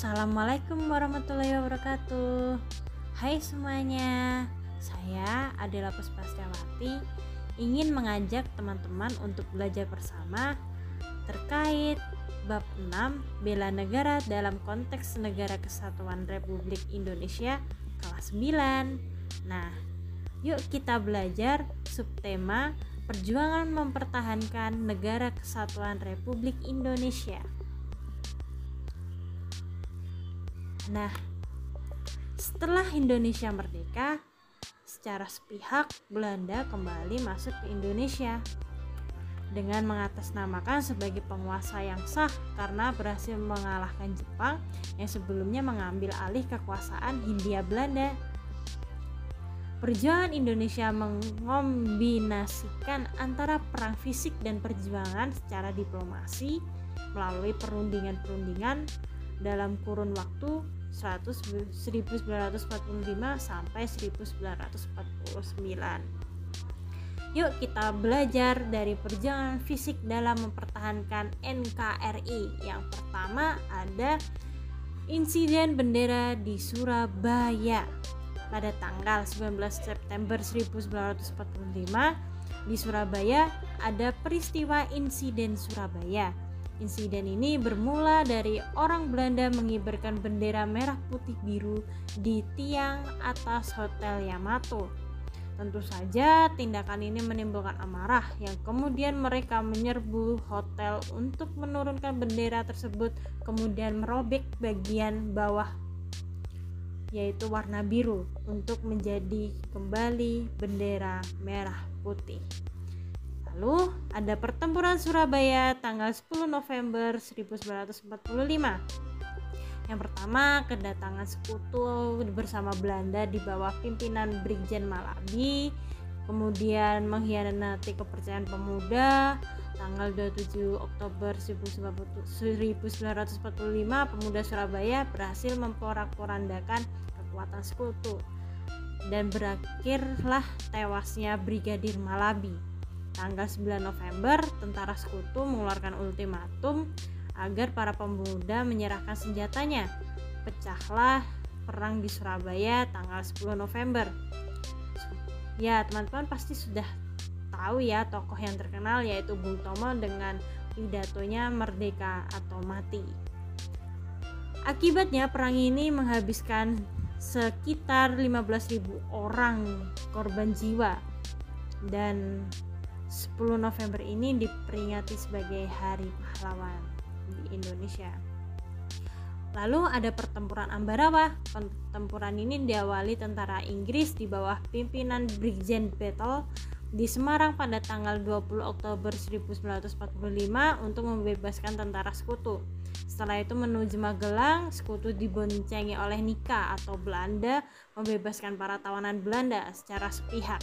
Assalamualaikum warahmatullahi wabarakatuh. Hai semuanya Saya adalah Puspastiawati Ingin mengajak teman-teman untuk belajar bersama Terkait bab 6 Bela negara dalam konteks negara kesatuan Republik Indonesia kelas 9 Nah yuk kita belajar subtema Perjuangan mempertahankan negara kesatuan Republik Indonesia Nah, setelah Indonesia merdeka, secara sepihak Belanda kembali masuk ke Indonesia dengan mengatasnamakan sebagai penguasa yang sah karena berhasil mengalahkan Jepang yang sebelumnya mengambil alih kekuasaan Hindia Belanda. Perjuangan Indonesia mengombinasikan antara perang fisik dan perjuangan secara diplomasi melalui perundingan-perundingan dalam kurun waktu 100, 1945 sampai 1949. Yuk kita belajar dari perjalanan fisik dalam mempertahankan NKRI. Yang pertama ada insiden bendera di Surabaya pada tanggal 19 September 1945 di Surabaya ada peristiwa insiden Surabaya Insiden ini bermula dari orang Belanda mengibarkan bendera merah putih biru di tiang atas Hotel Yamato. Tentu saja tindakan ini menimbulkan amarah yang kemudian mereka menyerbu hotel untuk menurunkan bendera tersebut kemudian merobek bagian bawah yaitu warna biru untuk menjadi kembali bendera merah putih. Lalu ada pertempuran Surabaya tanggal 10 November 1945. Yang pertama, kedatangan sekutu bersama Belanda di bawah pimpinan Brigjen Malabi, kemudian mengkhianati kepercayaan pemuda. Tanggal 27 Oktober 1945, pemuda Surabaya berhasil memporak-porandakan kekuatan sekutu dan berakhirlah tewasnya Brigadir Malabi tanggal 9 November, tentara sekutu mengeluarkan ultimatum agar para pemuda menyerahkan senjatanya. Pecahlah perang di Surabaya tanggal 10 November. Ya, teman-teman pasti sudah tahu ya tokoh yang terkenal yaitu Bung Tomo dengan pidatonya merdeka atau mati. Akibatnya perang ini menghabiskan sekitar 15.000 orang korban jiwa dan 10 November ini diperingati sebagai Hari Pahlawan di Indonesia. Lalu ada pertempuran Ambarawa. Pertempuran ini diawali tentara Inggris di bawah pimpinan Brigjen Battle di Semarang pada tanggal 20 Oktober 1945 untuk membebaskan tentara sekutu. Setelah itu menuju Magelang, sekutu diboncengi oleh Nika atau Belanda membebaskan para tawanan Belanda secara sepihak.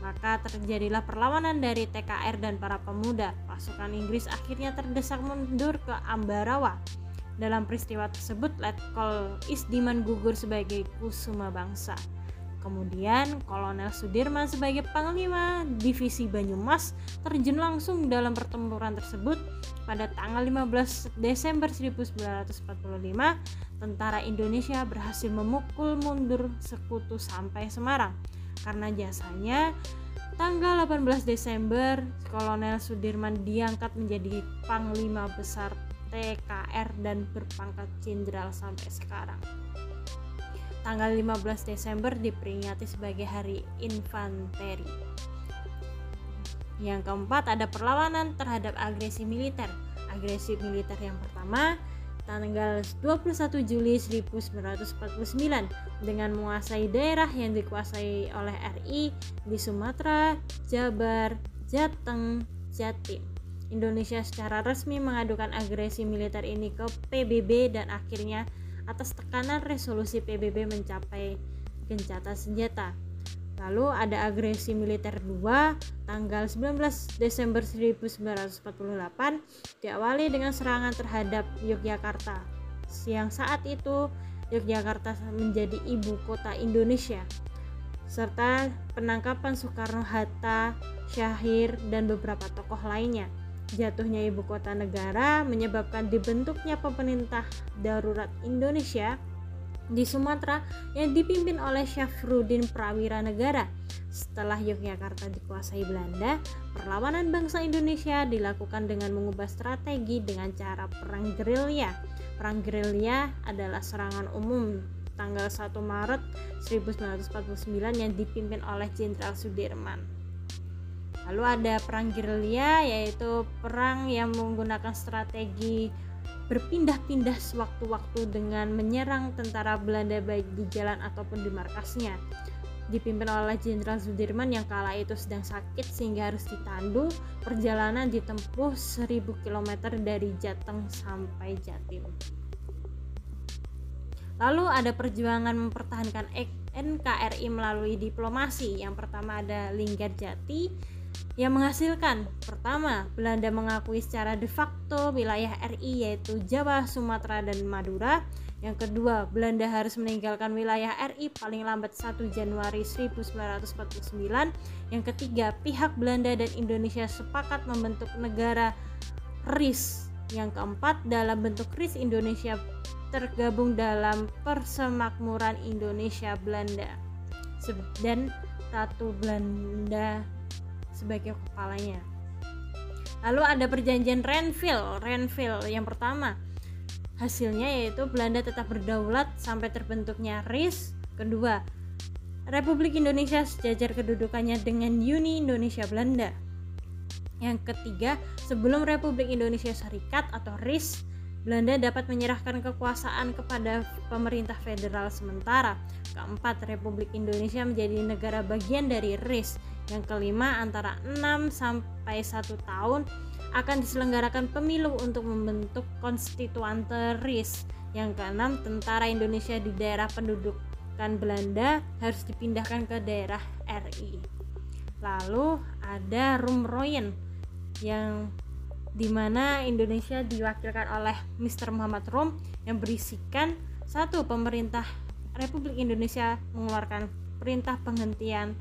Maka terjadilah perlawanan dari TKR dan para pemuda. Pasukan Inggris akhirnya terdesak mundur ke Ambarawa. Dalam peristiwa tersebut, Letkol Isdiman gugur sebagai kusuma bangsa. Kemudian Kolonel Sudirman sebagai Panglima Divisi Banyumas terjun langsung dalam pertempuran tersebut pada tanggal 15 Desember 1945 tentara Indonesia berhasil memukul mundur sekutu sampai Semarang karena jasanya tanggal 18 Desember Kolonel Sudirman diangkat menjadi Panglima Besar TKR dan berpangkat jenderal sampai sekarang. Tanggal 15 Desember diperingati sebagai Hari Infanteri. Yang keempat ada perlawanan terhadap agresi militer. Agresi militer yang pertama tanggal 21 Juli 1949 dengan menguasai daerah yang dikuasai oleh RI di Sumatera, Jabar, Jateng, Jatim. Indonesia secara resmi mengadukan agresi militer ini ke PBB dan akhirnya atas tekanan resolusi PBB mencapai gencatan senjata. Lalu ada agresi militer 2 tanggal 19 Desember 1948 diawali dengan serangan terhadap Yogyakarta. Siang saat itu Yogyakarta menjadi ibu kota Indonesia serta penangkapan Soekarno Hatta, Syahir dan beberapa tokoh lainnya. jatuhnya ibu kota negara menyebabkan dibentuknya pemerintah darurat Indonesia di Sumatera yang dipimpin oleh Syafruddin Prawira Negara. Setelah Yogyakarta dikuasai Belanda, perlawanan bangsa Indonesia dilakukan dengan mengubah strategi dengan cara perang gerilya. Perang gerilya adalah serangan umum tanggal 1 Maret 1949 yang dipimpin oleh Jenderal Sudirman. Lalu ada perang gerilya yaitu perang yang menggunakan strategi berpindah-pindah sewaktu-waktu dengan menyerang tentara Belanda baik di jalan ataupun di markasnya. Dipimpin oleh Jenderal Sudirman yang kala itu sedang sakit sehingga harus ditandu. Perjalanan ditempuh 1000 km dari Jateng sampai Jatim. Lalu ada perjuangan mempertahankan NKRI melalui diplomasi. Yang pertama ada Linggar Jati, yang menghasilkan pertama Belanda mengakui secara de facto wilayah RI yaitu Jawa, Sumatera dan Madura. Yang kedua, Belanda harus meninggalkan wilayah RI paling lambat 1 Januari 1949. Yang ketiga, pihak Belanda dan Indonesia sepakat membentuk negara RIS. Yang keempat, dalam bentuk RIS Indonesia tergabung dalam Persemakmuran Indonesia Belanda. Dan Ratu Belanda sebagai kepalanya. Lalu ada perjanjian Renville. Renville yang pertama hasilnya yaitu Belanda tetap berdaulat sampai terbentuknya RIS. Kedua, Republik Indonesia sejajar kedudukannya dengan Uni Indonesia Belanda. Yang ketiga, sebelum Republik Indonesia Serikat atau RIS, Belanda dapat menyerahkan kekuasaan kepada pemerintah federal sementara. Keempat, Republik Indonesia menjadi negara bagian dari RIS yang kelima, antara 6 sampai 1 tahun akan diselenggarakan pemilu untuk membentuk konstituante RIS. Yang keenam, tentara Indonesia di daerah pendudukan Belanda harus dipindahkan ke daerah RI. Lalu ada Rumroyen yang di mana Indonesia diwakilkan oleh Mr. Muhammad Rum yang berisikan satu pemerintah Republik Indonesia mengeluarkan perintah penghentian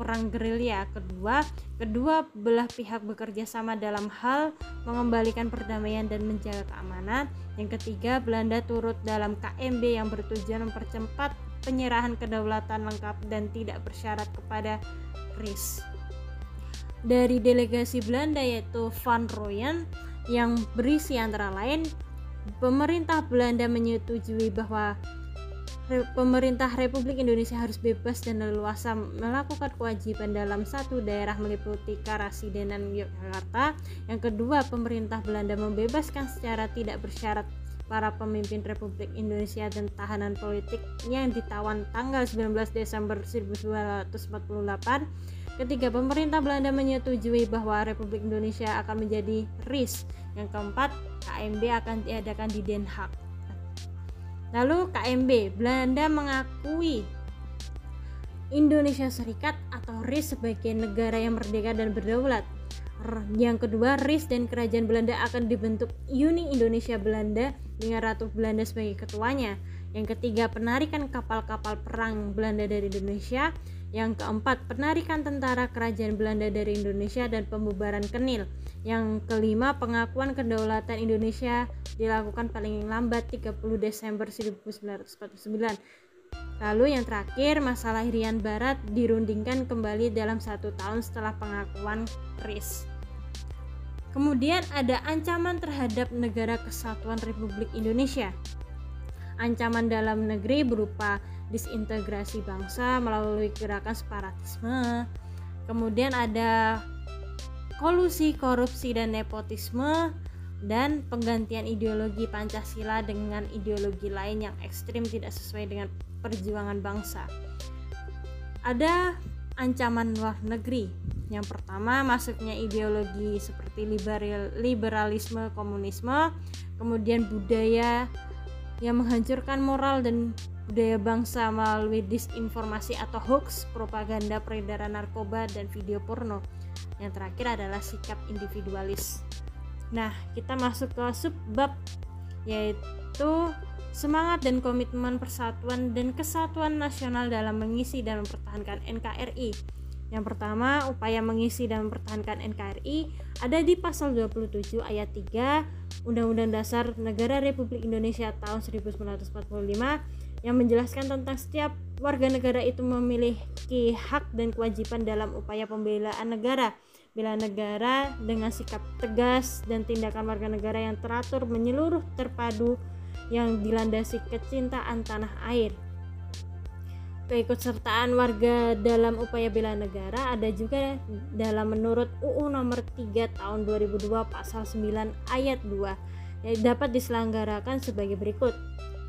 perang gerilya. Kedua, kedua belah pihak bekerja sama dalam hal mengembalikan perdamaian dan menjaga keamanan. Yang ketiga, Belanda turut dalam KMB yang bertujuan mempercepat penyerahan kedaulatan lengkap dan tidak bersyarat kepada RIS. Dari delegasi Belanda yaitu Van Rooyen yang berisi antara lain pemerintah Belanda menyetujui bahwa pemerintah Republik Indonesia harus bebas dan leluasa melakukan kewajiban dalam satu daerah meliputi Karasidenan Yogyakarta. Yang kedua, pemerintah Belanda membebaskan secara tidak bersyarat para pemimpin Republik Indonesia dan tahanan politik yang ditawan tanggal 19 Desember 1248. Ketiga, pemerintah Belanda menyetujui bahwa Republik Indonesia akan menjadi RIS. Yang keempat, KMB akan diadakan di Den Haag. Lalu KMB, Belanda mengakui Indonesia Serikat atau RIS sebagai negara yang merdeka dan berdaulat. Yang kedua, RIS dan Kerajaan Belanda akan dibentuk Uni Indonesia Belanda dengan Ratu Belanda sebagai ketuanya. Yang ketiga, penarikan kapal-kapal perang Belanda dari Indonesia. Yang keempat, penarikan tentara kerajaan Belanda dari Indonesia dan pembubaran Kenil. Yang kelima, pengakuan kedaulatan Indonesia dilakukan paling lambat 30 Desember 1949. Lalu yang terakhir, masalah Irian Barat dirundingkan kembali dalam satu tahun setelah pengakuan RIS. Kemudian ada ancaman terhadap negara kesatuan Republik Indonesia. Ancaman dalam negeri berupa disintegrasi bangsa melalui gerakan separatisme. Kemudian ada kolusi, korupsi dan nepotisme dan penggantian ideologi Pancasila dengan ideologi lain yang ekstrim tidak sesuai dengan perjuangan bangsa. Ada ancaman luar negeri. Yang pertama, masuknya ideologi seperti liberal, liberalisme, komunisme, kemudian budaya yang menghancurkan moral dan budaya bangsa melalui disinformasi atau hoax, propaganda, peredaran narkoba, dan video porno. Yang terakhir adalah sikap individualis. Nah, kita masuk ke subbab yaitu semangat dan komitmen persatuan dan kesatuan nasional dalam mengisi dan mempertahankan NKRI. Yang pertama, upaya mengisi dan mempertahankan NKRI ada di pasal 27 ayat 3 Undang-Undang Dasar Negara Republik Indonesia tahun 1945 yang menjelaskan tentang setiap warga negara itu memiliki hak dan kewajiban dalam upaya pembelaan negara. Bela negara dengan sikap tegas dan tindakan warga negara yang teratur menyeluruh terpadu yang dilandasi kecintaan tanah air keikutsertaan warga dalam upaya bela negara ada juga dalam menurut UU nomor 3 tahun 2002 pasal 9 ayat 2 yang dapat diselenggarakan sebagai berikut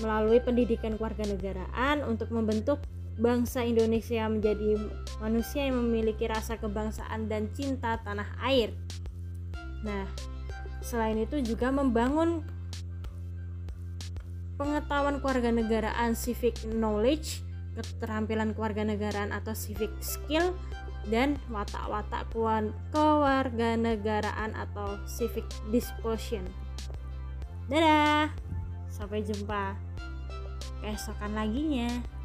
melalui pendidikan kewarganegaraan untuk membentuk bangsa Indonesia menjadi manusia yang memiliki rasa kebangsaan dan cinta tanah air. Nah, selain itu juga membangun pengetahuan kewarganegaraan civic knowledge keterampilan kewarganegaraan atau civic skill dan watak-watak kewarganegaraan atau civic disposition. Dadah, sampai jumpa keesokan laginya.